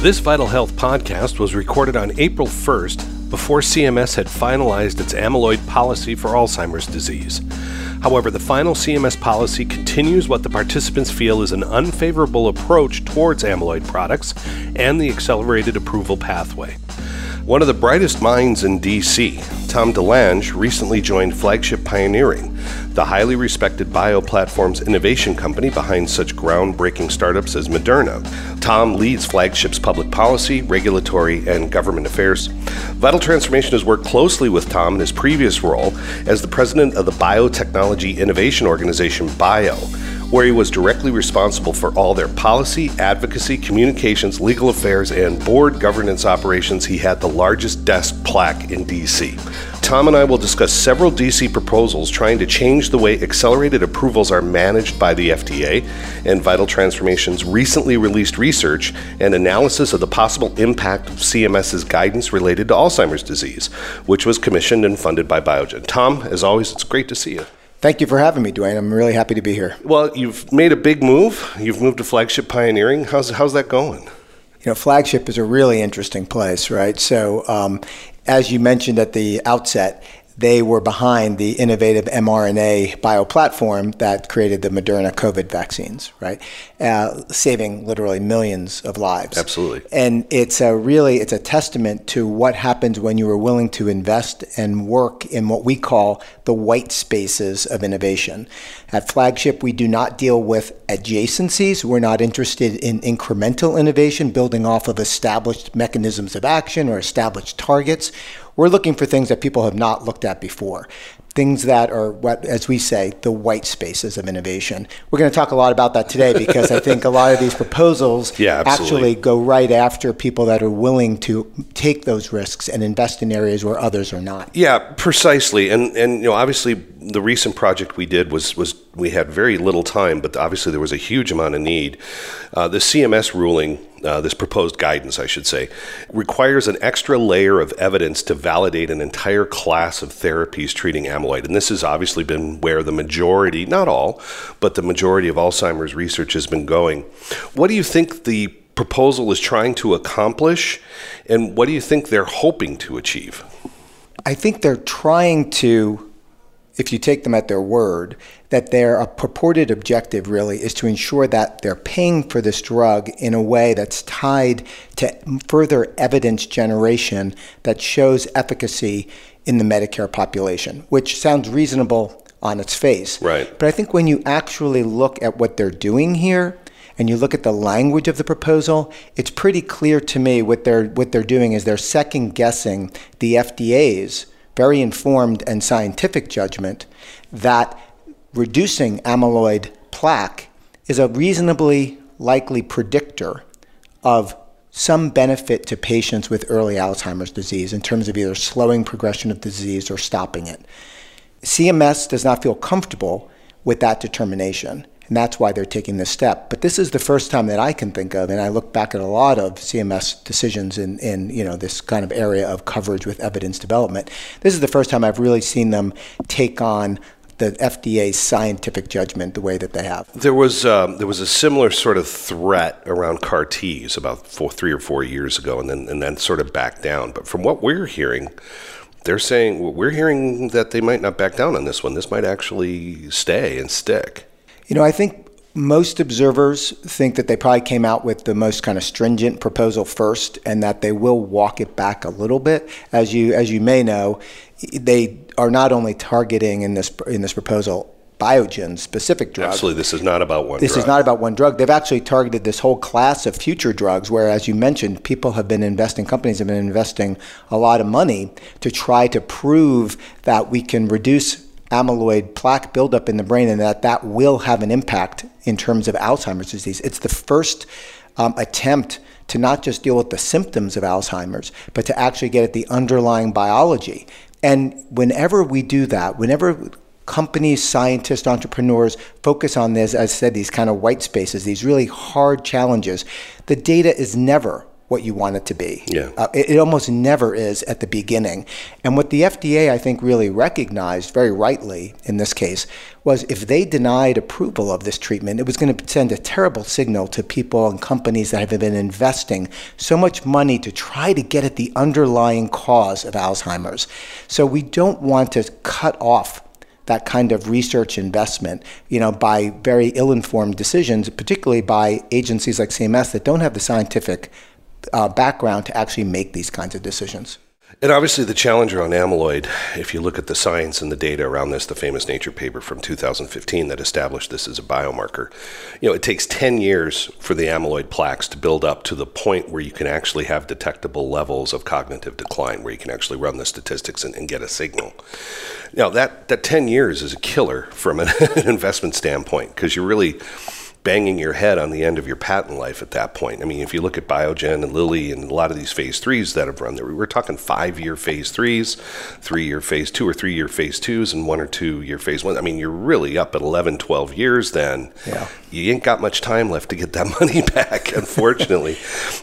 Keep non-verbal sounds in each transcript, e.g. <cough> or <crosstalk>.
This Vital Health podcast was recorded on April 1st before CMS had finalized its amyloid policy for Alzheimer's disease. However, the final CMS policy continues what the participants feel is an unfavorable approach towards amyloid products and the accelerated approval pathway. One of the brightest minds in DC, Tom Dilenge, recently joined Flagship Pioneering, the highly respected bioplatforms innovation company behind such groundbreaking startups as Moderna. Tom leads Flagship's public policy, regulatory, and government affairs. Vital Transformation has worked closely with Tom in his previous role as the president of the Biotechnology Innovation Organization, BIO where he was directly responsible for all their policy, advocacy, communications, legal affairs, and board governance operations. He had the largest desk plaque in DC. Tom and I will discuss several DC proposals trying to change the way accelerated approvals are managed by the FDA and Vital Transformation's recently released research and analysis of the possible impact of CMS's guidance related to Alzheimer's disease, which was commissioned and funded by Biogen. Tom, as always, it's great to see you. Thank you for having me, Duane. I'm really happy to be here. Well, you've made a big move. You've moved to Flagship Pioneering. How's, how's that going? You know, Flagship is a really interesting place, right? So, um, as you mentioned at the outset, they were behind the innovative mRNA bioplatform that created the Moderna COVID vaccines, right? Uh, saving literally millions of lives. Absolutely. And it's a really it's a testament to what happens when you are willing to invest and work in what we call the white spaces of innovation. At Flagship, we do not deal with adjacencies. We're not interested in incremental innovation, building off of established mechanisms of action or established targets. We're looking for things that people have not looked at before. Things that are what, as we say, the white spaces of innovation. We're going to talk a lot about that today because I think a lot of these proposals <laughs> yeah, actually go right after people that are willing to take those risks and invest in areas where others are not. Yeah, precisely. And and you know, obviously, the recent project we did was was we had very little time, but obviously there was a huge amount of need. Uh, the CMS ruling uh, this proposed guidance, I should say, requires an extra layer of evidence to validate an entire class of therapies treating amyloid. And this has obviously been where the majority, not all, but the majority of Alzheimer's research has been going. What do you think the proposal is trying to accomplish, and what do you think they're hoping to achieve? I think they're trying to if you take them at their word, that their purported objective really is to ensure that they're paying for this drug in a way that's tied to further evidence generation that shows efficacy in the Medicare population, which sounds reasonable on its face. Right. But I think when you actually look at what they're doing here, and you look at the language of the proposal, it's pretty clear to me what they're what they're doing is they're second guessing the FDA's very informed and scientific judgment that reducing amyloid plaque is a reasonably likely predictor of some benefit to patients with early Alzheimer's disease in terms of either slowing progression of disease or stopping it. CMS does not feel comfortable with that determination and that's why they're taking this step. But this is the first time that I can think of, and I look back at a lot of CMS decisions in, in you know this kind of area of coverage with evidence development. This is the first time I've really seen them take on the FDA's scientific judgment the way that they have. There was um, there was a similar sort of threat around CAR Ts about four, three or four years ago, and then and then sort of backed down. But from what we're hearing, they're saying we're hearing that they might not back down on this one. This might actually stay and stick. You know, I think most observers think that they probably came out with the most kind of stringent proposal first and that they will walk it back a little bit as you as you may know they are not only targeting in this in this proposal Biogen specific drugs. Absolutely, this is not about one this drug. is not about one drug. They've actually targeted this whole class of future drugs where, as you mentioned, people have been investing, companies have been investing a lot of money to try to prove that we can reduce amyloid plaque buildup in the brain and that that will have an impact in terms of Alzheimer's disease. It's the first um, attempt to not just deal with the symptoms of Alzheimer's, but to actually get at the underlying biology. And whenever we do that, whenever companies, scientists, entrepreneurs focus on this, as I said, these kind of white spaces, these really hard challenges, the data is never what you want it to be. Yeah. Uh, it, it, almost never is at the beginning. And what the FDA, I think, really recognized very rightly in this case was if they denied approval of this treatment, it was going to send a terrible signal to people and companies that have been investing so much money to try to get at the underlying cause of Alzheimer's. So we don't want to cut off that kind of research investment, you know, by very ill-informed decisions, particularly by agencies like CMS that don't have the scientific uh, background to actually make these kinds of decisions. And obviously, the challenger on amyloid, if you look at the science and the data around this, the famous Nature paper from 2015 that established this as a biomarker, you know, it takes 10 years for the amyloid plaques to build up to the point where you can actually have detectable levels of cognitive decline, where you can actually run the statistics and, and get a signal. Now, that, that 10 years is a killer from an, an <laughs> investment standpoint because you're really banging your head on the end of your patent life at that point. I mean, if you look at Biogen and Lilly and a lot of these phase threes that have run there, we're talking five year phase threes, three year phase two or three year phase twos, and one or two year phase one. I mean, you're really up at 11, 12 years then. Yeah. You ain't got much time left to get that <laughs> money back, unfortunately.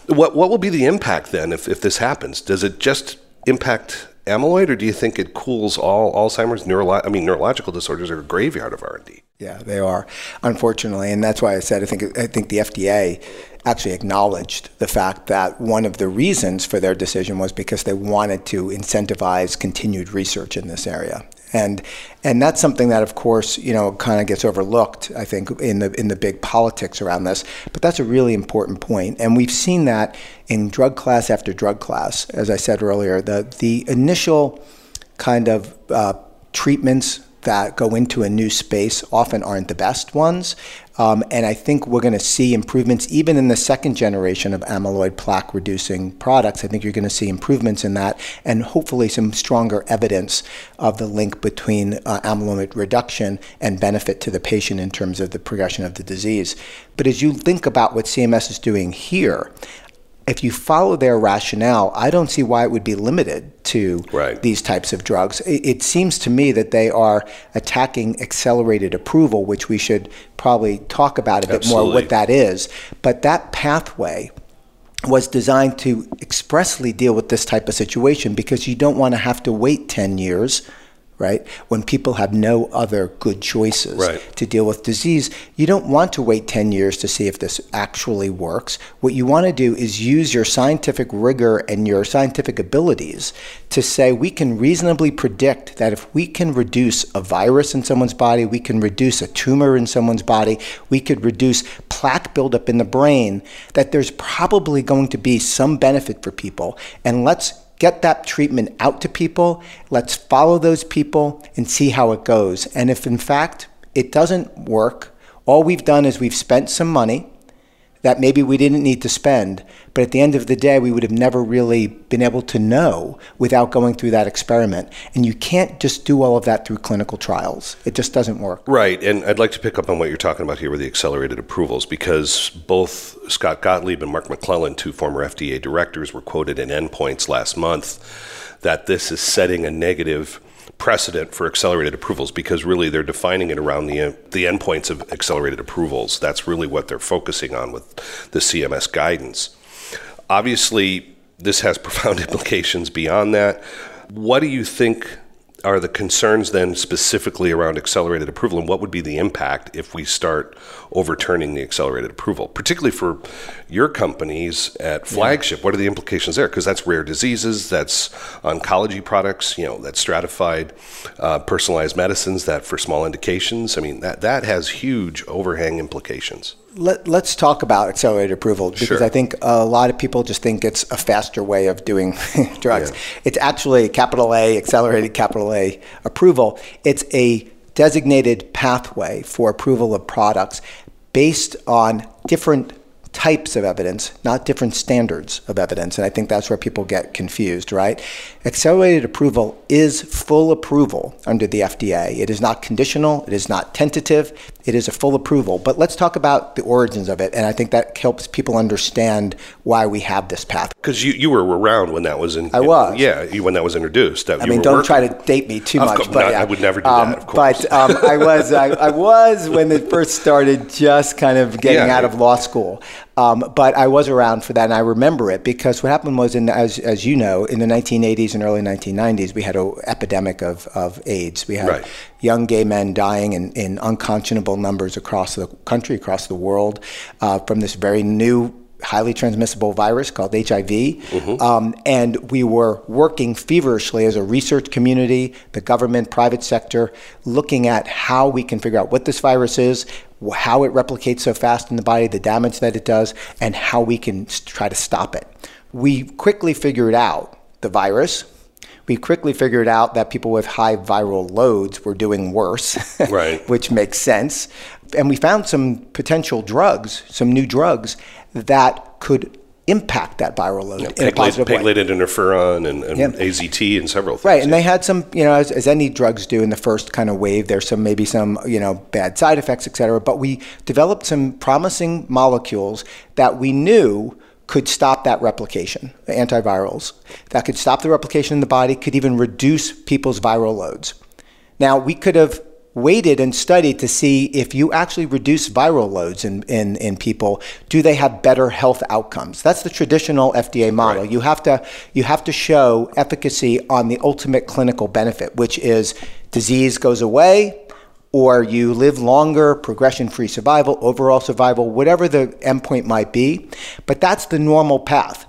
what, what will be the impact then if, if this happens? Does it just impact amyloid, or do you think it cools all Alzheimer's? Neurolo- I mean, neurological disorders are a graveyard of R&D. Yeah, they are, unfortunately, and that's why I said I think I think the FDA actually acknowledged the fact that one of the reasons for their decision was because they wanted to incentivize continued research in this area. And and that's something that of course, you know, kind of gets overlooked, I think, in the in the big politics around this. But that's a really important point. And we've seen that in drug class after drug class. As I said earlier, the the initial kind of uh, treatments that go into a new space often aren't the best ones. Um, and I think we're going to see improvements even in the second generation of amyloid plaque reducing products. I think you're going to see improvements in that and hopefully some stronger evidence of the link between uh, amyloid reduction and benefit to the patient in terms of the progression of the disease. But as you think about what CMS is doing here, if you follow their rationale, I don't see why it would be limited to right. these types of drugs. It, it, seems to me that they are attacking accelerated approval, which we should probably talk about a bit Absolutely. more what that is. But that pathway was designed to expressly deal with this type of situation because you don't want to have to wait 10 years right? When people have no other good choices right. to deal with disease, you don't want to wait 10 years to see if this actually works. What you want to do is use your scientific rigor and your scientific abilities to say we can reasonably predict that if we can reduce a virus in someone's body, we can reduce a tumor in someone's body, we could reduce plaque buildup in the brain, that there's probably going to be some benefit for people. And let's get that treatment out to people. Let's follow those people and see how it goes. And if in fact it doesn't work, all we've done is we've spent some money that maybe we didn't need to spend, but at the end of the day, we would have never really been able to know without going through that experiment. And you can't just do all of that through clinical trials. It just doesn't work. Right. And I'd like to pick up on what you're talking about here with the accelerated approvals because both Scott Gottlieb and Mark McClellan, two former FDA directors, were quoted in Endpoints last month that this is setting a negative precedent for accelerated approvals because really they're defining it around the the endpoints of accelerated approvals. That's really what they're focusing on with the CMS guidance. Obviously, this has <laughs> profound implications beyond that. What do you think are the concerns then specifically around accelerated approval and what would be the impact if we start overturning the accelerated approval particularly for your companies at flagship? Yeah. what are the implications there? Because that's rare diseases that's oncology products you know that's stratified uh, personalized medicines that for small indications. I mean that that has huge overhang implications let, us talk about accelerated approval because sure. I think a lot of people just think it's a faster way of doing <laughs> drugs. Yeah. It's actually capital A, accelerated capital A approval. It's a designated pathway for approval of products based on different types of evidence, not different standards of evidence. And I think that's where people get confused, right? Accelerated approval is full approval under the FDA. It is not conditional, it is not tentative, it is a full approval. But let's talk about the origins of it, and I think that helps people understand why we have this path. Because you, you were around when that was in. I was. Yeah, when that was introduced. I mean, don't working. try to date me too of much. Course, but not, yeah. I would never do um, that. Of course. But um, I was I, I, was when it first started, just kind of getting Yeah. out of law school. Um, but I was around for that, and I remember it because what happened was, in as as you know, in the 1980s and early 1990s, we had an epidemic of, of AIDS. We had Right. young gay men dying in, in unconscionable numbers across the country, across the world, uh, from this very new, highly transmissible virus called HIV. Um, and we were working feverishly as a research community, the government, private sector, looking at how we can figure out what this virus is, how it replicates so fast in the body, the damage that it does, and how we can try to stop it. We quickly figured out the virus. We quickly figured out that people with high viral loads were doing worse, <laughs> Right. which makes sense. And we found some potential drugs, some new drugs that could impact that viral load in a Pegylated, positive way. pegylated interferon and, and Yeah. AZT and several things. Right, and they had some, you know, as, as any drugs do in the first kind of wave, there's some maybe some, you know, bad side effects, et cetera. But we developed some promising molecules that we knew could stop that replication, the antivirals, that could stop the replication in the body, could even reduce people's viral loads. Now, we could have waited and studied to see if you actually reduce viral loads in, in, in people, do they have better health outcomes? That's the traditional FDA model. Right. You have to you have to show efficacy on the ultimate clinical benefit, which is disease goes away or you live longer, progression-free survival, overall survival, whatever the endpoint might be. But that's the normal path.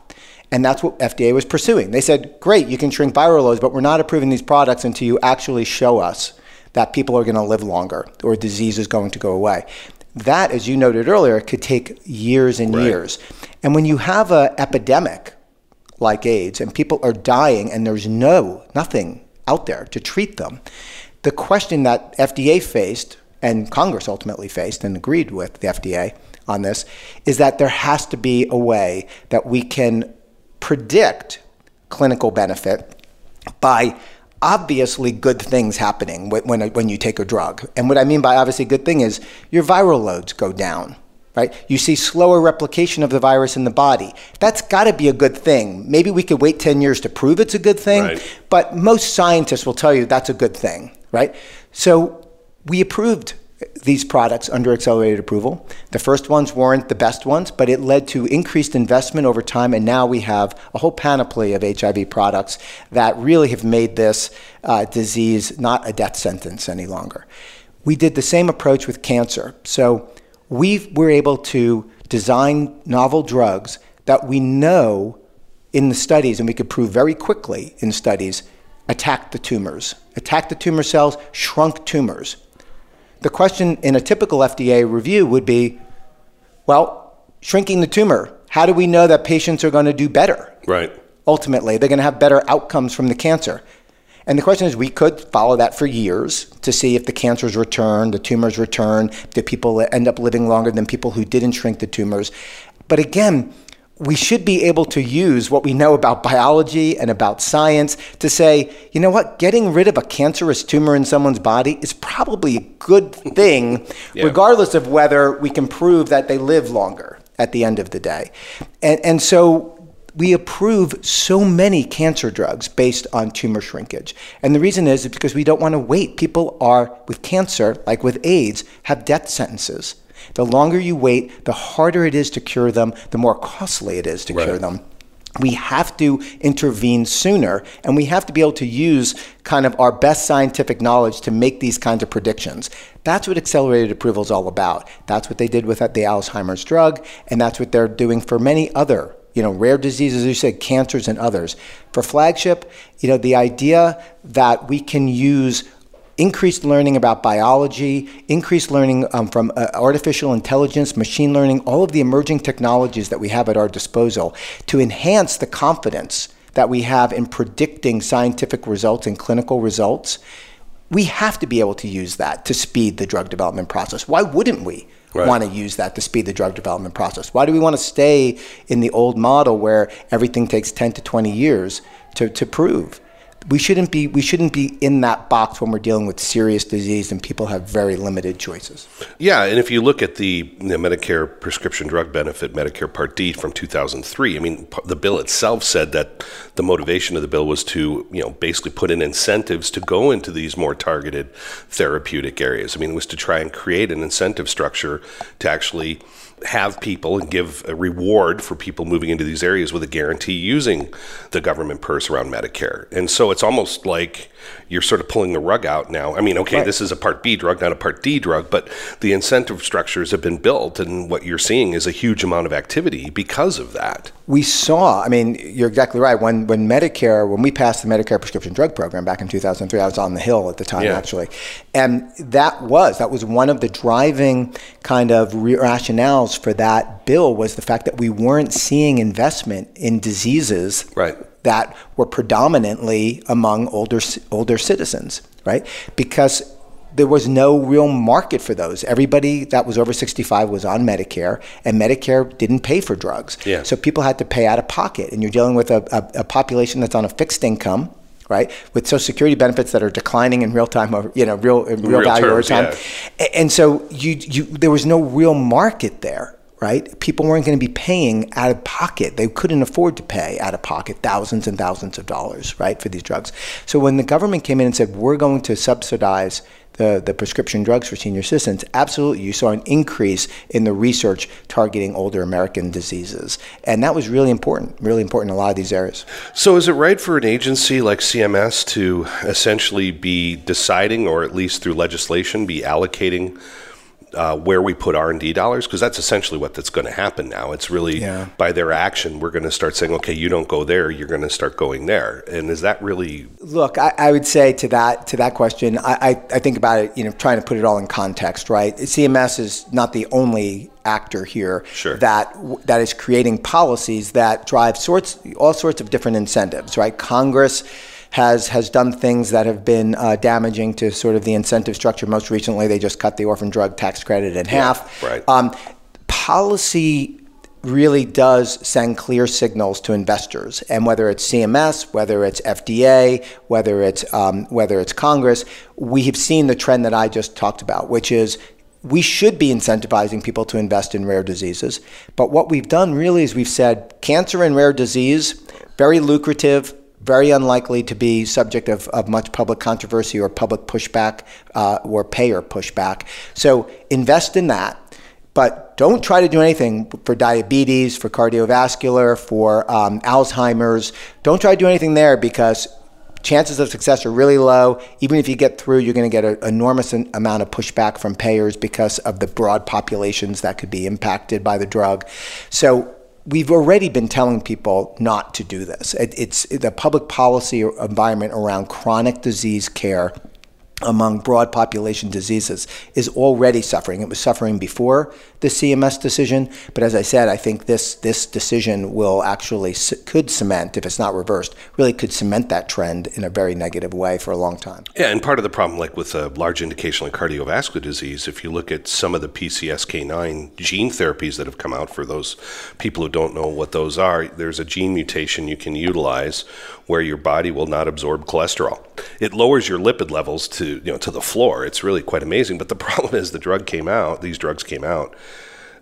And that's what FDA was pursuing. They said, great, you can shrink viral loads, but we're not approving these products until you actually show us that people are going to live longer or disease is going to go away. That, as you noted earlier, could take years and Right. years. And when you have an epidemic like AIDS and people are dying and there's no, nothing out there to treat them, the question that FDA faced and Congress ultimately faced and agreed with the FDA on this is that there has to be a way that we can predict clinical benefit by obviously good things happening when, when, you take a drug. And what I mean by obviously good thing is your viral loads go down, right? You see slower replication of the virus in the body. That's got to be a good thing. Maybe we could wait 10 years to prove it's a good thing, Right. but most scientists will tell you that's a good thing, right? So we approved these products under accelerated approval. The first ones weren't the best ones, but it led to increased investment over time, and now we have a whole panoply of HIV products that really have made this uh, disease not a death sentence any longer. We did the same approach with cancer. So we were able to design novel drugs that we know in the studies, and we could prove very quickly in studies, attacked the tumors, attacked the tumor cells, shrunk tumors. The question in a typical FDA review would be well, shrinking the tumor, how do we know that patients are going to do better? Right. Ultimately, they're going to have better outcomes from the cancer. And the question is, we could follow that for years to see if the cancers return, the tumors return, do people end up living longer than people who didn't shrink the tumors? But again, we should be able to use what we know about biology and about science to say, you know what, getting rid of a cancerous tumor in someone's body is probably a good thing, Yeah. regardless of whether we can prove that they live longer at the end of the day. And, and so we approve so many cancer drugs based on tumor shrinkage. And the reason is because we don't want to wait. People are, with cancer, like with AIDS, have death sentences. The longer you wait, the harder it is to cure them, the more costly it is to cure them. We have to intervene sooner, and we have to be able to use kind of our best scientific knowledge to make these kinds of predictions. That's what accelerated approval is all about. That's what they did with the Alzheimer's drug, and that's what they're doing for many other, you know, rare diseases, you said, cancers and others. For flagship, you know, the idea that we can use increased learning about biology, increased learning um, from uh, artificial intelligence, machine learning, all of the emerging technologies that we have at our disposal to enhance the confidence that we have in predicting scientific results and clinical results. We have to be able to use that to speed the drug development process. Why wouldn't we? Right. Want to use that to speed the drug development process? Why do we want to stay in the old model where everything takes 10 to 20 years to, to prove? We shouldn't be we shouldn't be in that box when we're dealing with serious disease and people have very limited choices. Yeah, and if you look at the Medicare prescription drug benefit, Medicare Part D from 2003, I mean the bill itself said that the motivation of the bill was to you know basically put in incentives to go into these more targeted therapeutic areas. I mean it was to try and create an incentive structure to actually have people and give a reward for people moving into these areas with a guarantee using the government purse around Medicare. And so it's almost like you're sort of pulling the rug out now. I mean, okay, right. this is a Part B drug, not a Part D drug, but the incentive structures have been built, and what you're seeing is a huge amount of activity because of that. We saw, I mean, you're exactly right. When, when Medicare, when we passed the Medicare prescription drug program back in 2003, I was on the Hill at the time, yeah. actually. And that was, that was one of the driving kind of rationales for that bill was the fact that we weren't seeing investment in diseases right that were predominantly among older older citizens, right? Because there was no real market for those. Everybody that was over 65 was on Medicare, and Medicare didn't pay for drugs. Yeah. So people had to pay out of pocket, and you're dealing with a, a, a population that's on a fixed income, right? With Social Security benefits that are declining in real time, over, you know, real real, real value terms, over time, yeah. and so you you there was no real market there right? People weren't going to be paying out of pocket. They couldn't afford to pay out of pocket thousands and thousands of dollars, right, for these drugs. So when the government came in and said, we're going to subsidize the, the prescription drugs for senior citizens, absolutely, you saw an increase in the research targeting older American diseases. And that was really important, really important in a lot of these areas. So, is it right for an agency like CMS to essentially be deciding, or at least through legislation, be allocating uh, where we put R&D dollars because that's essentially what that's going to happen now. It's really yeah. by their action we're going to start saying, okay, you don't go there, you're going to start going there. And is that really? Look, I, I would say to that to that question, I, I, I think about it, you know, trying to put it all in context, right? CMS is not the only actor here sure. that that is creating policies that drive sorts all sorts of different incentives, right? Congress has has done things that have been uh, damaging to sort of the incentive structure. Most recently, they just cut the orphan drug tax credit in yeah, half. Right. Um, policy really does send clear signals to investors, and whether it's CMS, whether it's FDA, whether it's um, whether it's Congress, we have seen the trend that I just talked about, which is we should be incentivizing people to invest in rare diseases. But what we've done really is we've said cancer and rare disease, very lucrative, very unlikely to be subject of, of much public controversy or public pushback uh, or payer pushback. So invest in that. But don't try to do anything for diabetes, for cardiovascular, for um, Alzheimer's. Don't try to do anything there because chances of success are really low. Even if you get through, you're going to get an enormous amount of pushback from payers because of the broad populations that could be impacted by the drug. So we've already been telling people not to do this. It, it's the public policy environment around chronic disease care among broad population diseases is already suffering. It was suffering before the CMS decision, but as I said, I think this this decision will actually could cement, if it's not reversed, really could cement that trend in a very negative way for a long time. Yeah, and part of the problem, like with a large indication like cardiovascular disease, if you look at some of the PCSK9 gene therapies that have come out for those people who don't know what those are, there's a gene mutation you can utilize where your body will not absorb cholesterol. It lowers your lipid levels to you know to the floor. It's really quite amazing. But the <laughs> problem is the drug came out. These drugs came out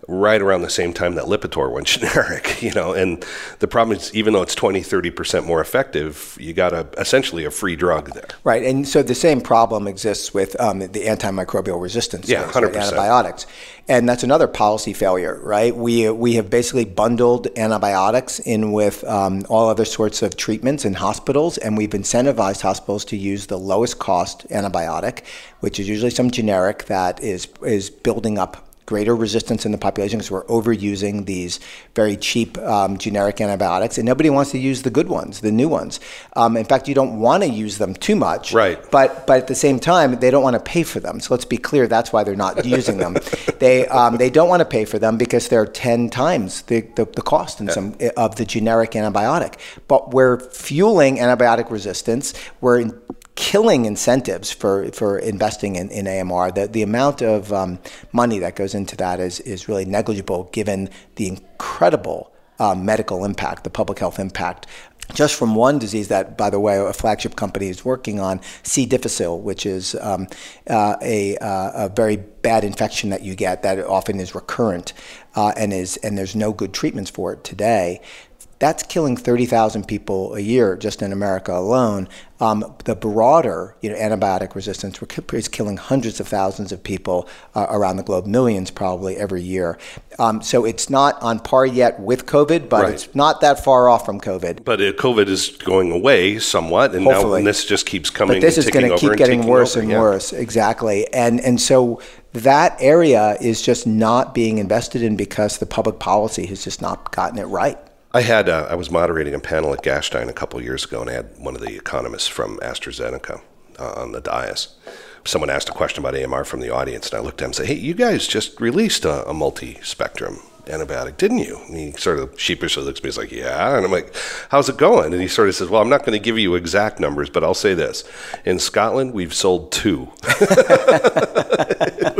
right around the same time that Lipitor went <laughs> generic, you know, and the problem is even though it's 20, 30% more effective, you got a, essentially a free drug there. Right. And so the same problem exists with um, the antimicrobial resistance yeah, 100%. Right, antibiotics. And that's another policy failure, right? We, we have basically bundled antibiotics in with um, all other sorts of treatments in hospitals, and we've incentivized hospitals to use the lowest cost antibiotic, which is usually some generic that is, is building up greater resistance in the population because we're overusing these very cheap um, generic antibiotics, and nobody wants to use the good ones, the new ones. Um, in fact, you don't want to use them too much. Right. But but at the same time, they don't want to pay for them. So let's be clear. That's why they're not <laughs> using them. they um, they don't want to pay for them because they're ten times the, the, the cost in yeah. some of the generic antibiotic. But we're fueling antibiotic resistance. We're killing incentives for, for investing in, in AMR. The, the amount of um, money that goes into that is, is really negligible given the incredible uh, medical impact, the public health impact just from one disease that, by the way, a flagship company is working on, C. difficile, which is um, uh, a, uh, a, very bad infection that you get that often is recurrent uh, and is and there's no good treatments for it today that's killing 30,000 people a year just in America alone. Um, the broader you know, antibiotic resistance is killing hundreds of thousands of people uh, around the globe, millions probably every year. Um, so it's not on par yet with COVID, but right. it's not that far off from COVID. But uh, COVID is going away somewhat, and Hopefully. now this just keeps coming. But this is going to keep getting worse over, and yeah. worse, exactly. And and so that area is just not being invested in because the public policy has just not gotten it right. I had uh, I was moderating a panel at Gastein a couple years ago, and I had one of the economists from AstraZeneca uh, on the dais. Someone asked a question about AMR from the audience, and I looked at him and said, "Hey, you guys just released a, a multi-spectrum antibiotic, didn't you? And he sort of sheepishly looks at me, he's like, yeah. And I'm like, how's it going? And he sort of says, well, I'm not going to give you exact numbers, but I'll say this. In Scotland, we've sold two. <laughs>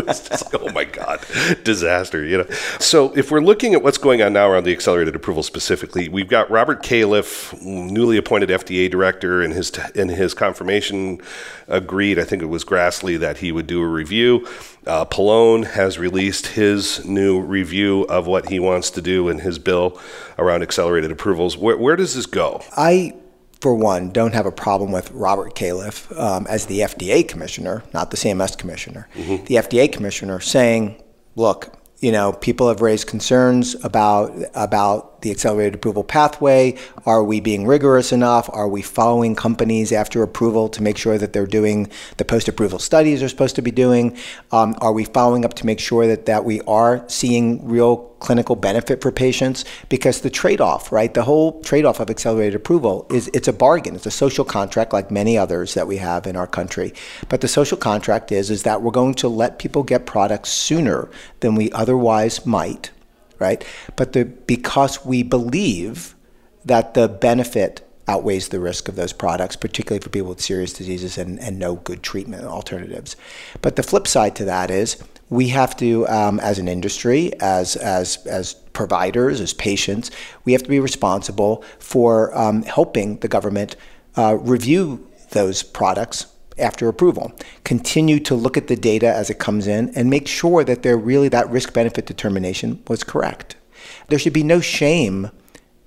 <laughs> was just oh my God, disaster, you know. So if we're looking at what's going on now around the accelerated approval specifically, we've got Robert Califf, newly appointed FDA director, and his, in his confirmation agreed, I think it was Grassley, that he would do a review. Uh, Pallone has released his new review of what he wants to do in his bill around accelerated approvals. Where, where does this go? I, for one, don't have a problem with Robert Califf um, as the FDA commissioner, not the CMS commissioner. Mm-hmm. The FDA commissioner saying, look, you know, people have raised concerns about about the accelerated approval pathway? Are we being rigorous enough? Are we following companies after approval to make sure that they're doing the post approval studies they're supposed to be doing? Um, are we following up to make sure that, that we are seeing real clinical benefit for patients? Because the trade off, right, the whole trade off of accelerated approval is it's a bargain. It's a social contract like many others that we have in our country. But the social contract is, is that we're going to let people get products sooner than we otherwise might right? But the, because we believe that the benefit outweighs the risk of those products, particularly for people with serious diseases and, and no good treatment alternatives. But the flip side to that is we have to, um, as an industry, as, as, as providers, as patients, we have to be responsible for um, helping the government uh, review those products after approval. Continue to look at the data as it comes in and make sure that they're really that risk benefit determination was correct. There should be no shame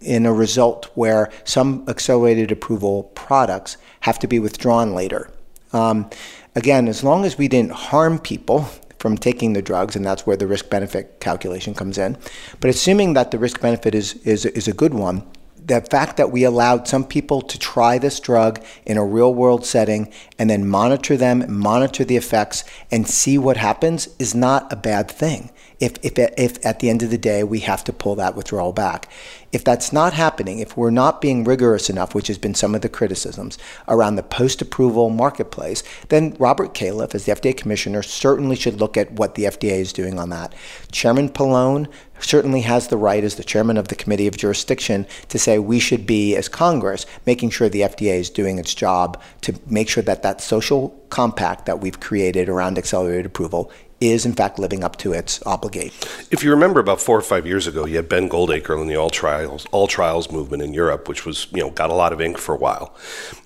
in a result where some accelerated approval products have to be withdrawn later. Um, again, as long as we didn't harm people from taking the drugs, and that's where the risk benefit calculation comes in, but assuming that the risk benefit is, is, is a good one, the fact that we allowed some people to try this drug in a real world setting and then monitor them, monitor the effects, and see what happens is not a bad thing if, if, if at the end of the day we have to pull that withdrawal back. If that's not happening, if we're not being rigorous enough, which has been some of the criticisms around the post approval marketplace, then Robert Califf, as the FDA commissioner, certainly should look at what the FDA is doing on that. Chairman Pallone certainly has the right, as the chairman of the Committee of Jurisdiction, to say we should be, as Congress, making sure the FDA is doing its job to make sure that that social compact that we've created around accelerated approval is in fact living up to its obligation. If you remember about four or five years ago, you had Ben Goldacre in the all trials all trials movement in Europe, which was you know got a lot of ink for a while,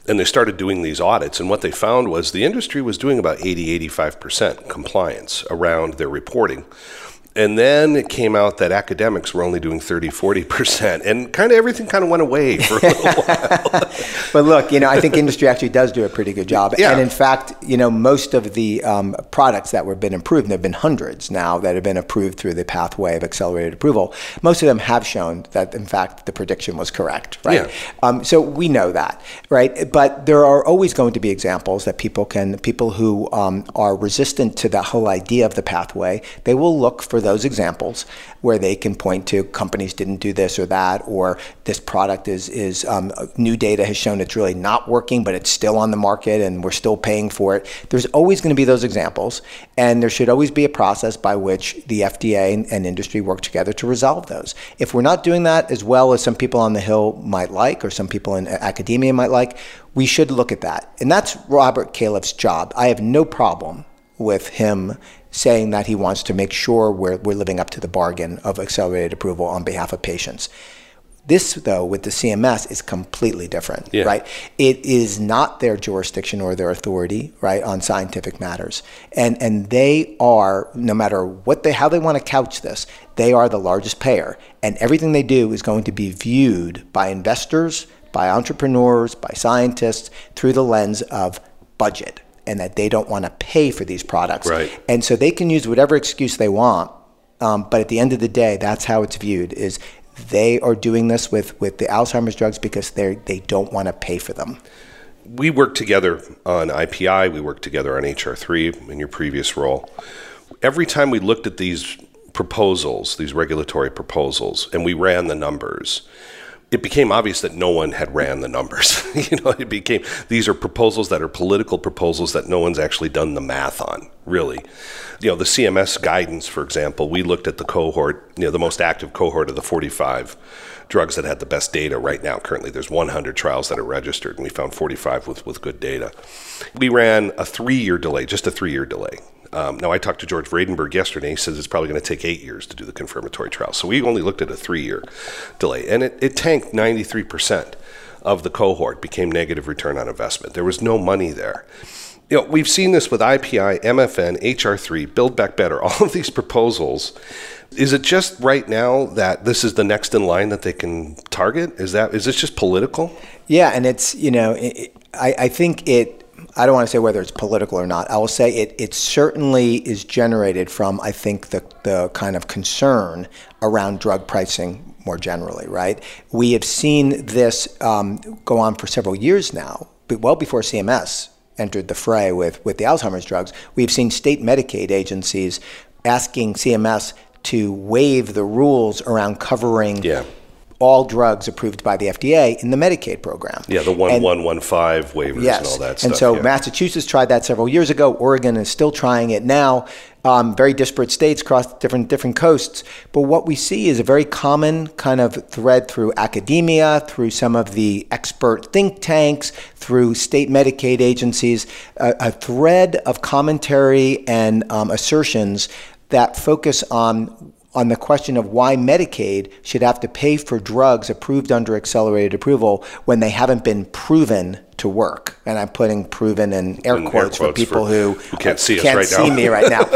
and they started doing these audits, and what they found was the industry was doing about 80 85 percent compliance around their reporting and then it came out that academics were only doing 30 40% and kind of everything kind of went away for a little <laughs> while. But look you know i think industry actually does do a pretty good job. Yeah. and in fact you know most of the um, products that have been approved and there have been hundreds now that have been approved through the pathway of accelerated approval most of them have shown that in fact the prediction was correct right? Yeah. um, so we know that right? But there are always going to be examples that people can people who um, are resistant to the whole idea of the pathway they will look for those examples where they can point to companies didn't do this or that, or this product is is um, new data has shown it's really not working, but it's still on the market and we're still paying for it. There's always going to be those examples, and there should always be a process by which the FDA and, and industry work together to resolve those. If we're not doing that as well as some people on the Hill might like, or some people in academia might like, we should look at that. And that's Robert Califf's job. I have no problem with him saying that he wants to make sure we're, we're living up to the bargain of accelerated approval on behalf of patients. This, though, with the CMS is completely different, Yeah. right? It is not their jurisdiction or their authority, right, on scientific matters, and and they are no matter what they how they want to couch this, they are the largest payer, and everything they do is going to be viewed by investors, by entrepreneurs, by scientists through the lens of budget, and that they don't want to pay for these products, Right. and so they can use whatever excuse they want um, but at the end of the day, that's how it's viewed: is they are doing this with, with the Alzheimer's drugs because they they don't want to pay for them. we worked together on IPI, we worked together on HR3 in your previous role. Every time we looked at these proposals, these regulatory proposals, and we ran the numbers, it became obvious that no one had ran the numbers. <laughs> you know, it became these are proposals that are political proposals that no one's actually done the math on, really. You know, the CMS guidance, for example, we looked at the cohort, you know, the most active cohort of the 45 drugs that had the best data right now. Currently, there's 100 trials that are registered, and we found 45 with, with good data. We ran a three year delay, just a three year delay. Um, now, I talked to George Vradenburg yesterday. He says it's probably going to take eight years to do the confirmatory trial. So we only looked at a three year delay, and it, it tanked 93% of the cohort became negative return on investment. There was no money there. You know, we've seen this with IPI, MFN, HR3, Build Back Better, <laughs> all of these proposals. Is it just right now that this is the next in line that they can target? Is that is this just political? Yeah, and it's you know, it- I, I think it. I don't want to say whether it's political or not. I will say it. It certainly is generated from I think the the kind of concern around drug pricing more generally. Right? We have seen this um, go on for several years now, but well before CMS entered the fray with with the Alzheimer's drugs. We've seen state Medicaid agencies asking CMS to waive the rules around covering Yeah. All drugs approved by the FDA in the Medicaid program. Yeah, the one And- one one five waivers Yes, and all that stuff. and so yeah. Massachusetts tried that several years ago. Oregon is still trying it now. Um, very disparate states across different different coasts. But what we see is a very common kind of thread through academia, through some of the expert think tanks, through state Medicaid agencies, a, a thread of commentary and um, assertions that focus on on the question of why Medicaid should have to pay for drugs approved under accelerated approval when they haven't been proven to work. And I'm putting proven in air In air quotes, for people for- who, who can't see us can't right see now. me right now.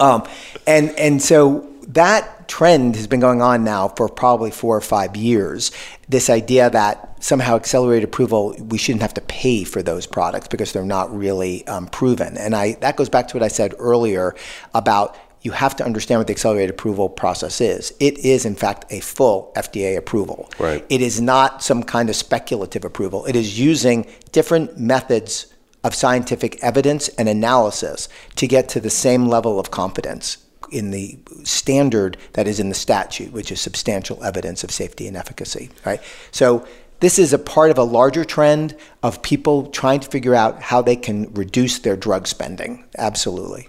<laughs> um, and and so that trend has been going on now for probably four or five years. This idea that somehow accelerated approval, we shouldn't have to pay for those products because they're not really um, proven. And I that goes back to what I said earlier about you have to understand what the accelerated approval process is. It is, in fact, a full FDA approval. Right. It is not some kind of speculative approval. It is using different methods of scientific evidence and analysis to get to the same level of confidence in the standard that is in the statute, which is substantial evidence of safety and efficacy. Right. So this is a part of a larger trend of people trying to figure out how they can reduce their drug spending. Absolutely.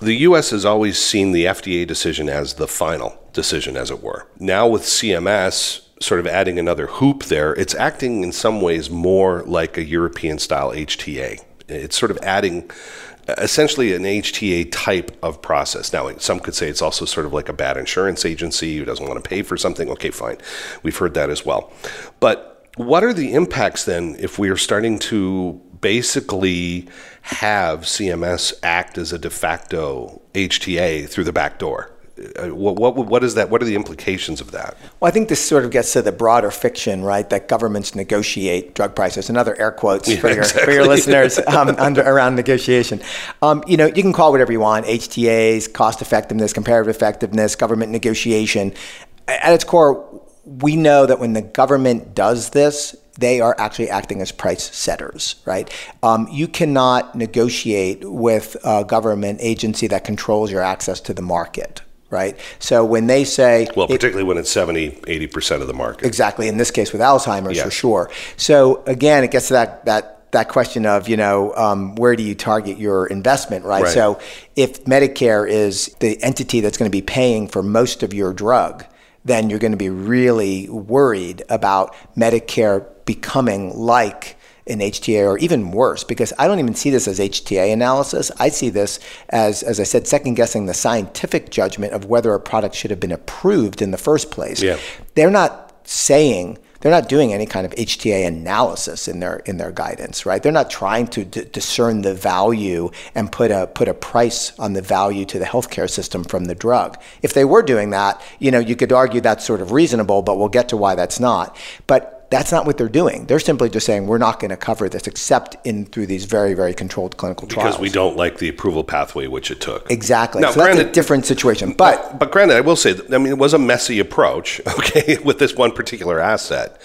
The U.S. has always seen the FDA decision as the final decision, as it were. Now, with CMS sort of adding another hoop there, it's acting in some ways more like a European style HTA. It's sort of adding essentially an HTA type of process. Now, some could say it's also sort of like a bad insurance agency who doesn't want to pay for something. Okay, fine. We've heard that as well. But what are the impacts then if we are starting to basically have CMS act as a de facto HTA through the back door? Uh, What, what, what is that? What are the implications of that? Well, I think this sort of gets to the broader fiction, right? That governments negotiate drug prices. Another air quotes for, your, for your <laughs> listeners um, under, around negotiation. Um, you know, you can call whatever you want: HTAs, cost effectiveness, comparative effectiveness, government negotiation. At its core, we know that when the government does this, they are actually acting as price setters, right? Um, you cannot negotiate with a government agency that controls your access to the market, right? So when they say, Well, it- particularly when it's 70, 80% of the market. Exactly. In this case, with Alzheimer's, Yeah. for sure. So again, it gets to that that that question of you know um, where do you target your investment, right? Right. So if Medicare is the entity that's going to be paying for most of your drug, then you're going to be really worried about Medicare becoming like an HTA or even worse because I don't even see this as HTA analysis. I see this as, as I said, second guessing the scientific judgment of whether a product should have been approved in the first place. Yeah. They're not saying they're not doing any kind of HTA analysis in their in their guidance, right? They're not trying to d- discern the value and put a put a price on the value to the healthcare system from the drug. If they were doing that, you know, you could argue that's sort of reasonable, but we'll get to why that's not. But that's not what they're doing. They're simply just saying we're not going to cover this except in through these very very controlled clinical trials because we don't like the approval pathway which it took. Exactly. Now, so that's granted- a different situation. But But, granted, I will say, that, I mean, it was a messy approach, <laughs> okay, with this one particular asset.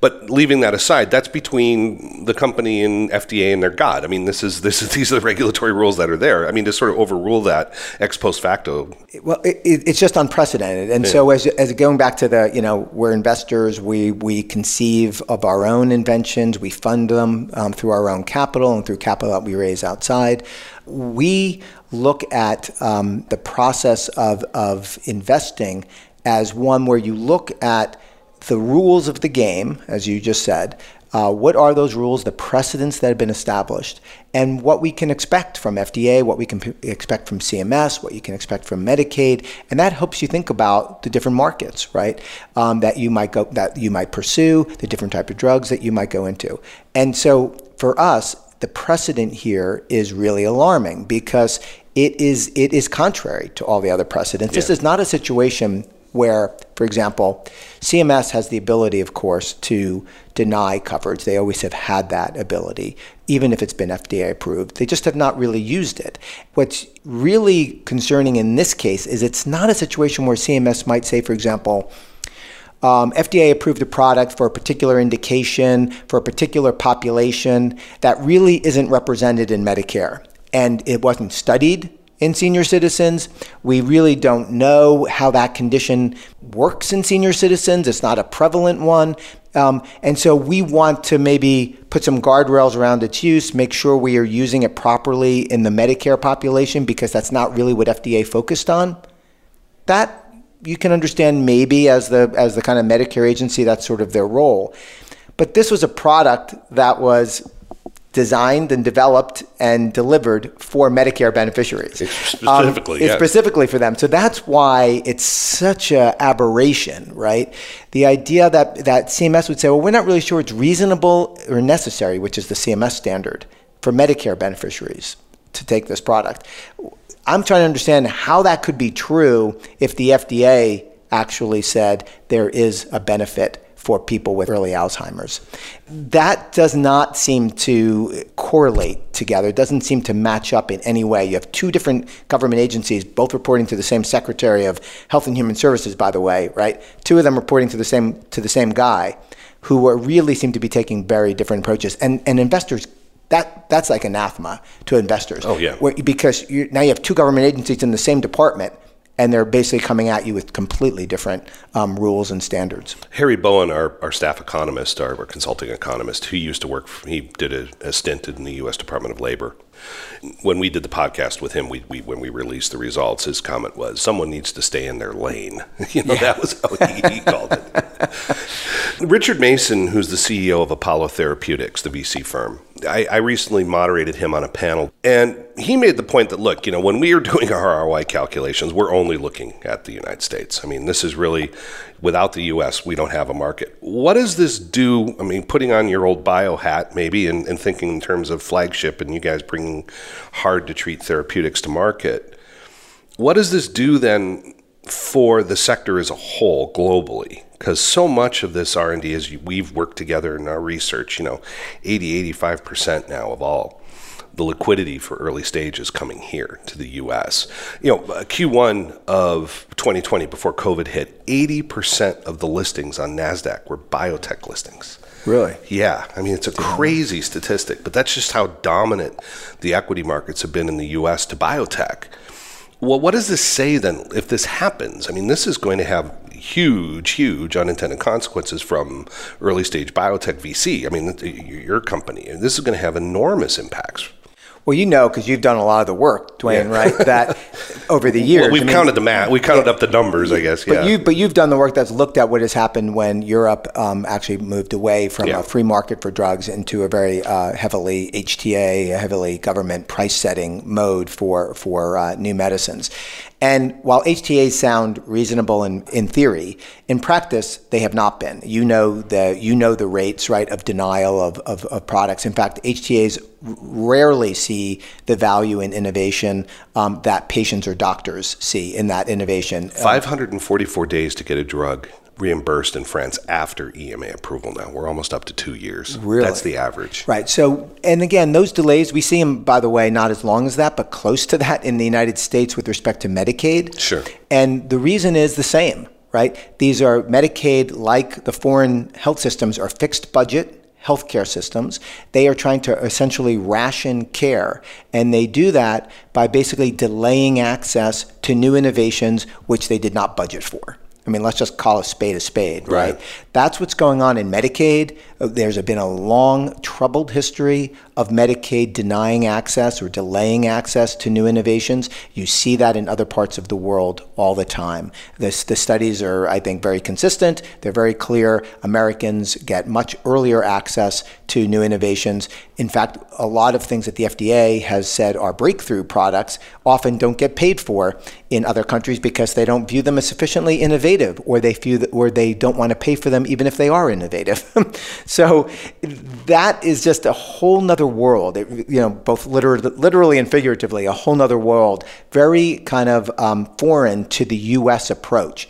But leaving that aside, that's between the company and FDA and their God. I mean, this is this is these are the regulatory rules that are there. I mean, to sort of overrule that ex post facto. Well, it, it, it's just unprecedented, and so as, as going back to the, you know, we're investors. We we conceive of our own inventions. We fund them um, through our own capital and through capital that we raise outside. We look at um, the process of of investing as one where you look at the rules of the game, as you just said. Uh, what are those rules, the precedents that have been established, and what we can expect from FDA, what we can p- expect from CMS, what you can expect from Medicaid, and that helps you think about the different markets, right? Um, that you might go, that you might pursue, the different type of drugs that you might go into, and so for us, the precedent here is really alarming because it is it is contrary to all the other precedents. This is not a situation where, for example, CMS has the ability, of course, to deny coverage. They always have had that ability, even if it's been FDA approved. They just have not really used it. What's really concerning in this case is it's not a situation where CMS might say, for example, um, FDA approved a product for a particular indication, for a particular population that really isn't represented in Medicare. And it wasn't studied in senior citizens. We really don't know how that condition works in senior citizens. It's not a prevalent one. Um, and so we want to maybe put some guardrails around its use, make sure we are using it properly in the Medicare population because that's not really what FDA focused on that you can understand maybe as the as the kind of Medicare agency that's sort of their role. But this was a product that was designed and developed and delivered for Medicare beneficiaries. Um, specifically, it's yes. specifically for them. So that's why it's such a aberration, right? The idea that that CMS would say, well, we're not really sure it's reasonable or necessary, which is the CMS standard for Medicare beneficiaries to take this product. I'm trying to understand how that could be true if the FDA actually said there is a benefit for people with early Alzheimer's. That does not seem to correlate together. It doesn't seem to match up in any way. You have two different government agencies, both reporting to the same Secretary of Health and Human Services, by the way, right? Two of them reporting to the same to the same guy, who are really seem to be taking very different approaches. And and investors that that's like anathema to investors. Oh, yeah. Where- because you, now you have two government agencies in the same department, and they're basically coming at you with completely different um, rules and standards. Harry Bowen, our, our staff economist, our, our consulting economist, who used to work, for, he did a, a stint in the U.S. Department of Labor. When we did the podcast with him, we, we when we released the results, his comment was, "Someone needs to stay in their lane." <laughs> You know, that was how he, he called it. Richard Mason, who's the CEO of Apollo Therapeutics, the VC firm, I, I recently moderated him on a panel, and he made the point that look, you know, when we are <laughs> doing our ROI calculations, we're only looking at the United States. I mean, this is really without the U.S., we don't have a market. What does this do? I mean, putting on your old bio hat, maybe, and, and thinking in terms of flagship, and you guys bringing hard to treat therapeutics to market. What does this do then for the sector as a whole globally? Because so much of this R&D, as we've worked together in our research, you know, 80, 85% now of all the liquidity for early stage is coming here to the U.S. You know, uh, Q1 of 2020, before COVID hit, 80% of the listings on NASDAQ were biotech listings. Really? Yeah, I mean, it's a crazy statistic, but that's just how dominant the equity markets have been in the U.S. to biotech. Well, what does this say then if this happens? I mean, this is going to have huge, huge unintended consequences from early stage biotech VC. I mean, your company. This is going to have enormous impacts. Well, you know, because you've done a lot of the work, Duane, Yeah. right? That <laughs> over the years, Well, we've I mean, counted the math. We counted up the numbers, I guess. But yeah. you, but you've done the work that's looked at what has happened when Europe um, actually moved away from Yeah. a free market for drugs into a very uh, heavily HTA, heavily government price setting mode for for uh, new medicines. And while HTAs sound reasonable in, in theory, in practice they have not been. You know the you know the rates right of denial of, of, of products. In fact, HTAs rarely see the value in innovation um, that patients or doctors see in that innovation. 544 days to get a drug reimbursed in France after EMA approval now. We're almost up to two years. Really? That's the average. Right. So, and again, those delays, we see them, by the way, not as long as that, but close to that in the United States with respect to Medicaid. Sure. And the reason is the same, right? These are Medicaid, like the foreign health systems, are fixed budget healthcare systems. They are trying to essentially ration care. And they do that by basically delaying access to new innovations which they did not budget for. I mean, let's just call a spade a spade, right? Right. That's what's going on in Medicaid. Uh, There's been a long, troubled history of Medicaid denying access or delaying access to new innovations. You see that in other parts of the world all the time. This, the studies are, I think, very consistent. They're very clear. Americans get much earlier access to new innovations. In fact, a lot of things that the FDA has said are breakthrough products often don't get paid for in other countries because they don't view them as sufficiently innovative or they view that, or they don't want to pay for them even if they are innovative. <laughs> so that is just a whole nother world, it, you know, both liter- literally and figuratively, a whole nother world, very kind of um, foreign to the U.S. approach.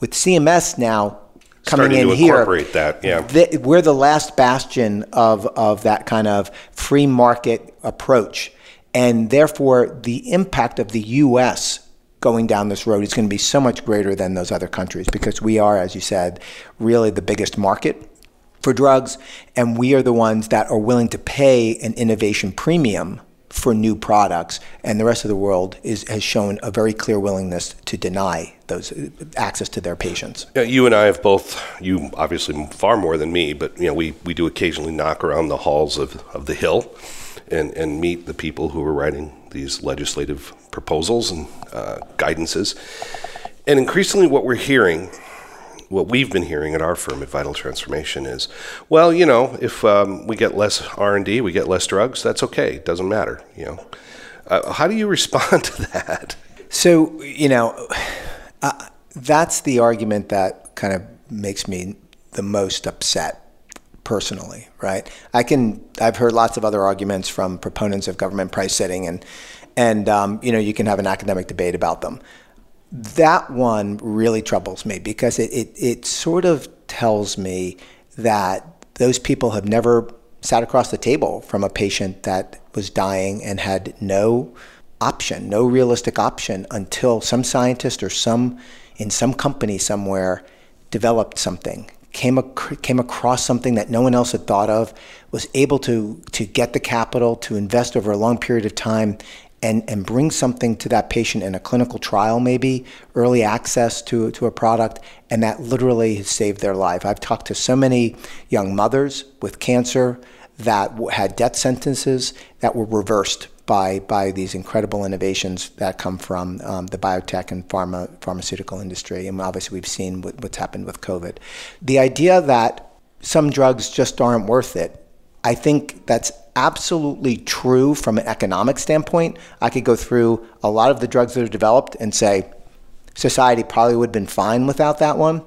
With CMS now coming Starting in to here, that, yeah. the, we're the last bastion of, of that kind of free market approach. And therefore, the impact of the U.S. going down this road is going to be so much greater than those other countries because we are, as you said, really the biggest market for drugs. And we are the ones that are willing to pay an innovation premium for new products. And the rest of the world is, has shown a very clear willingness to deny those access to their patients. Yeah, you and I have both, you obviously far more than me, but you know, we, we do occasionally knock around the halls of, of the Hill and, and meet the people who are writing these legislative proposals and uh, guidances. And increasingly, what we're hearing, what we've been hearing at our firm at Vital Transformation is, well, you know, if um, we get less R and D, we get less drugs. That's okay. It doesn't matter. You know, uh, how do you <laughs> respond to that? So, you know, uh, that's the argument that kind of makes me the most upset personally, right? I can, I've heard lots of other arguments from proponents of government price setting, and, and um, you know, you can have an academic debate about them. That one really troubles me because it, it, it sort of tells me that those people have never sat across the table from a patient that was dying and had no option, no realistic option until some scientist or some in some company somewhere developed something, came ac- came across something that no one else had thought of, was able to to get the capital to invest over a long period of time. And, and bring something to that patient in a clinical trial, maybe early access to, to a product, and that literally has saved their life. I've talked to so many young mothers with cancer that had death sentences that were reversed by, by these incredible innovations that come from um, the biotech and pharma, pharmaceutical industry. And obviously, we've seen what, what's happened with COVID. The idea that some drugs just aren't worth it, I think that's absolutely true from an economic standpoint. I could go through a lot of the drugs that are developed and say society probably would have been fine without that one.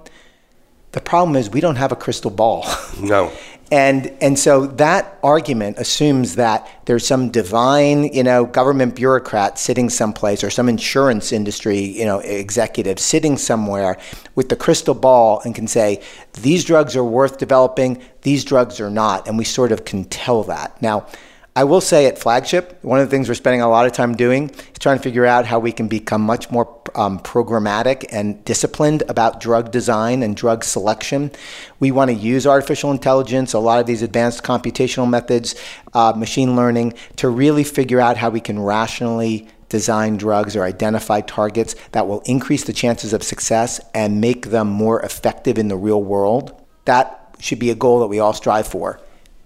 The problem is we don't have a crystal ball. No. <laughs> And and so that argument assumes that there's some divine, you know, government bureaucrat sitting someplace or some insurance industry, you know, executive sitting somewhere with the crystal ball and can say these drugs are worth developing, these drugs are not, and we sort of can tell that. Now, I will say at Flagship, one of the things we're spending a lot of time doing is trying to figure out how we can become much more um, programmatic and disciplined about drug design and drug selection. We want to use artificial intelligence, a lot of these advanced computational methods, uh, machine learning, to really figure out how we can rationally design drugs or identify targets that will increase the chances of success and make them more effective in the real world. That should be a goal that we all strive for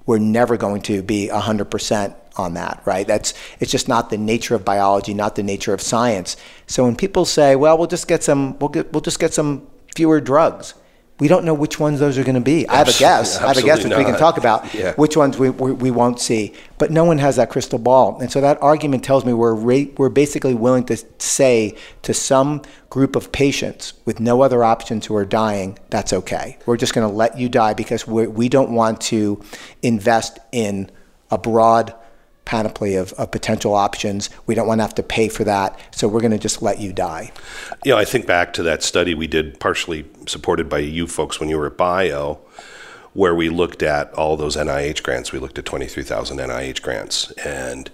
we're never going to be 100% on that, right? That's it's just not the nature of biology, not the nature of science. So when people say, "Well, we'll just get some we'll get we'll just get some fewer drugs." We don't know which ones those are going to be. I have a guess. I have a guess which we can talk about Yeah. which ones we, we, we won't see. But no one has that crystal ball. And so that argument tells me we're, ra- we're basically willing to say to some group of patients with no other options who are dying, that's okay. We're just going to let you die because we're, we don't want to invest in a broad panoply of, of potential options. We don't want to have to pay for that. So we're going to just let you die. Yeah, I think back to that study we did, partially supported by you folks when you were at Bio, where we looked at all those NIH grants. We looked at 23,000 NIH grants. And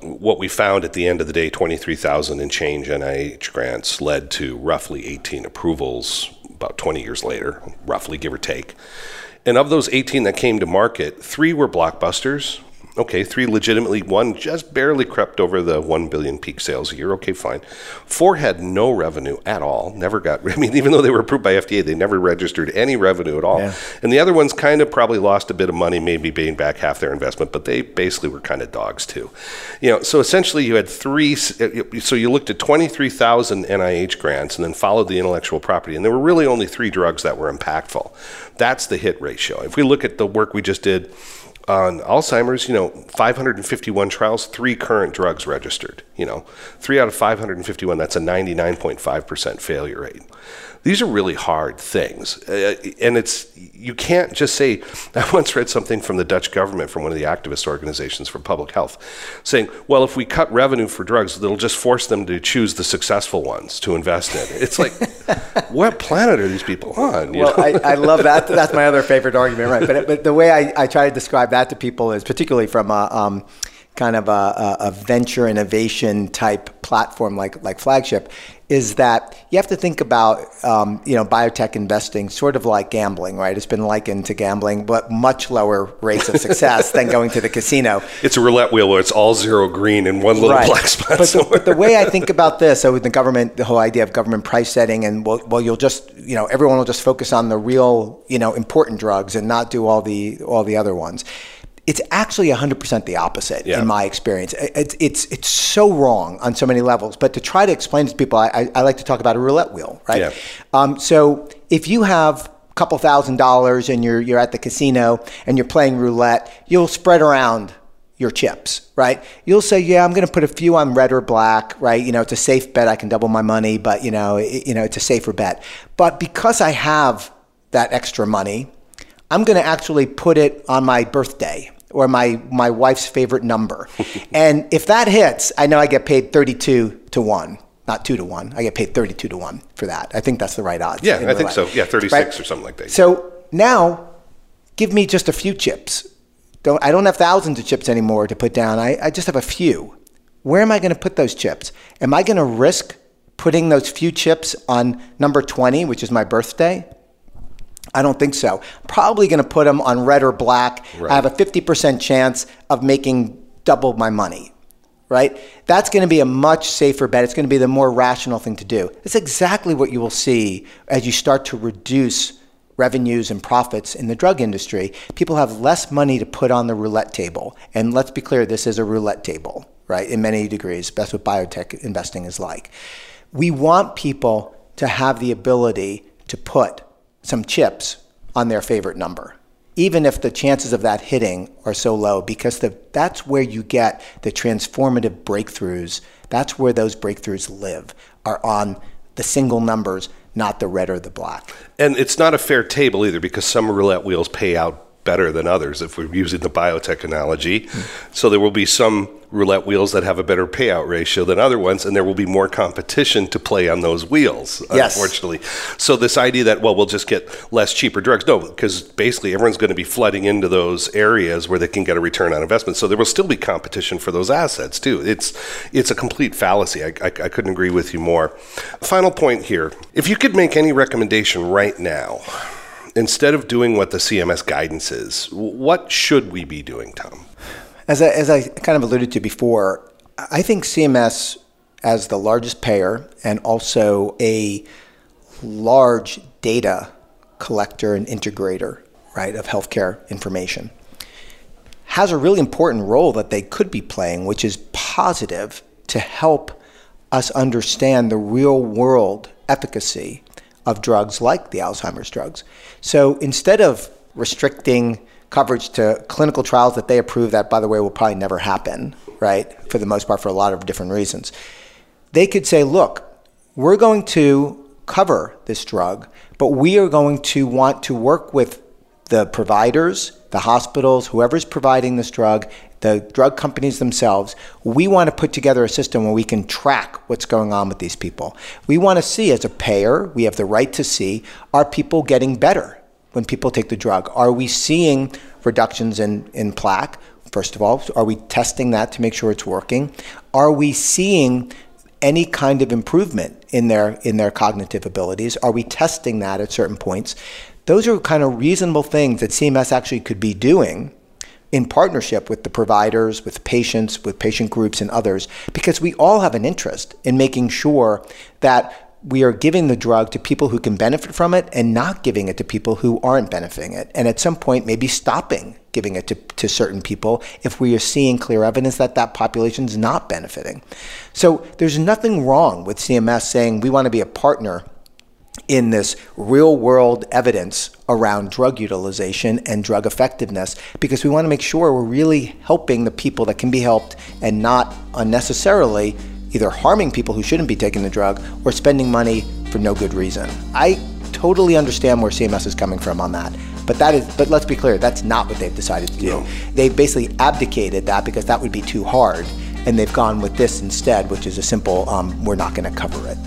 what we found at the end of the day, 23,000 and change NIH grants led to roughly 18 approvals about 20 years later, roughly give or take. And of those 18 that came to market, three were blockbusters. Okay, three legitimately, one just barely crept over the 1 billion peak sales a year. Okay, fine. Four had no revenue at all, never got, <laughs> I mean, even though they were approved by FDA, they never registered any revenue at all. Yeah. And the other ones kind of probably lost a bit of money, maybe paying back half their investment, but they basically were kind of dogs too. You know, so essentially you had three, so you looked at 23,000 NIH grants and then followed the intellectual property, and there were really only three drugs that were impactful. That's the hit ratio. If we look at the work we just did on Alzheimer's, you know, 551 trials, three current drugs registered. You know, three out of 551, that's a 99.5% failure rate. These are really hard things. Uh, and it's, you can't just say, <laughs> I once read something from the Dutch government, from one of the activist organizations for public health, saying, well, if we cut revenue for drugs, it'll just force them to choose the successful ones to invest in. It's like, <laughs> what planet are these people on? Well? I, I <laughs> love that. That's my other favorite argument, right? But, but the way I, I try to describe that to people is particularly from a um, kind of a, a, venture innovation type platform like, like Flagship is that you have to think about um, you know biotech investing sort of like gambling, right? It's been likened to gambling, but much lower rates of success than going to the casino. <laughs> It's a roulette wheel where it's all zero green and one little black spot But the, but the way I <laughs> think about this, so with the government, the whole idea of government price setting, and well, well, you'll just, you know, everyone will just focus on the real, you know, important drugs and not do all the all the other ones. It's actually 100% the opposite Yeah. in my experience. It's, it's, it's so wrong on so many levels. But to try to explain to people, I, I, like to talk about a roulette wheel, right? Yeah. Um, so if you have a couple thousand dollars and you're, you're at the casino and you're playing roulette, you'll spread around your chips, right? You'll say, yeah, I'm going to put a few on red or black, right? You know, it's a safe bet. I can double my money, but you know, it, you know, it's a safer bet. But because I have that extra money, I'm going to actually put it on my birthday or my my wife's favorite number. <laughs> and if that hits, I know I get paid 32 to 1. Not 2 to 1. I get paid 32 to 1 for that. I think that's the right odds. Yeah, I think roulette. so. Yeah, 36 or something like that. So now, give me just a few chips. Don't, I don't have thousands of chips anymore to put down. I, I just have a few. Where am I going to put those chips? Am I going to risk putting those few chips on number 20, which is my birthday? I don't think so. Probably going to put them on red or black. Right. I have a 50% chance of making double my money, right? That's going to be a much safer bet. It's going to be the more rational thing to do. It's exactly what you will see as you start to reduce revenues and profits in the drug industry. People have less money to put on the roulette table. And let's be clear, this is a roulette table, right? In many degrees. That's what biotech investing is like. We want people to have the ability to put some chips on their favorite number, even if the chances of that hitting are so low, because the, that's where you get the transformative breakthroughs. That's where those breakthroughs live, are on the single numbers, not the red or the black. And it's not a fair table either because some roulette wheels pay out better than others if we're using the biotech analogy. So there will be some roulette wheels that have a better payout ratio than other ones, and there will be more competition to play on those wheels, Yes. unfortunately. So this idea that, well, we'll just get less cheaper drugs, no, because basically everyone's going to be flooding into those areas where they can get a return on investment. So there will still be competition for those assets too. It's it's a complete fallacy. I, I, I couldn't agree with you more. Final point here: if you could make any recommendation right now, instead of doing what the CMS guidance is, what should we be doing, Tom? As I, as I kind of alluded to before, I think CMS, as the largest payer and also a large data collector and integrator, right, of healthcare information, has a really important role that they could be playing, which is positive to help us understand the real world efficacy of drugs like the Alzheimer's drugs. So instead of restricting coverage to clinical trials that they approve, that by the way will probably never happen, right? For the most part, for a lot of different reasons. They could say, look, we're going to cover this drug, but we are going to want to work with the providers, the hospitals, whoever's providing this drug, the drug companies themselves, we want to put together a system where we can track what's going on with these people. We want to see, as a payer, we have the right to see, are people getting better when people take the drug? Are we seeing reductions in, in plaque? First of all, are we testing that to make sure it's working? Are we seeing any kind of improvement in their in their cognitive abilities? Are we testing that at certain points? Those are kind of reasonable things that CMS actually could be doing in partnership with the providers, with patients, with patient groups, and others, because we all have an interest in making sure that we are giving the drug to people who can benefit from it and not giving it to people who aren't benefiting it. And at some point, maybe stopping giving it to, to certain people if we are seeing clear evidence that that population is not benefiting. So there's nothing wrong with CMS saying we want to be a partner in this real world evidence around drug utilization and drug effectiveness because we want to make sure we're really helping the people that can be helped and not unnecessarily either harming people who shouldn't be taking the drug or spending money for no good reason. I totally understand where CMS is coming from on that. But that is but let's be clear, that's not what they've decided to do. No. They've basically abdicated that because that would be too hard and they've gone with this instead, which is a simple um, we're not going to cover it.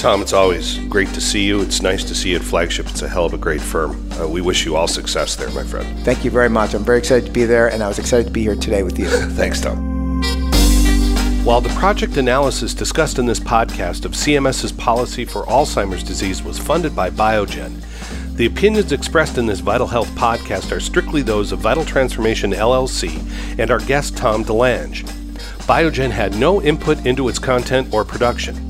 Tom, it's always great to see you. It's nice to see you at Flagship. It's a hell of a great firm. Uh, we wish you all success there, my friend. Thank you very much. I'm very excited to be there, and I was excited to be here today with you. <laughs> Thanks, Tom. While the project analysis discussed in this podcast of CMS's policy for Alzheimer's disease was funded by Biogen, the opinions expressed in this Vital Health podcast are strictly those of Vital Transformation LLC and our guest Tom Dilenge. Biogen had no input into its content or production.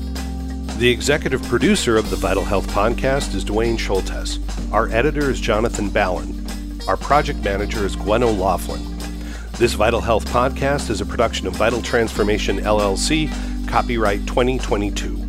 The executive producer of the Vital Health podcast is Duane Schulthess. Our editor is Jonathan Ballin. Our project manager is Gwen O'Laughlin. This Vital Health podcast is a production of Vital Transformation LLC, copyright 2022.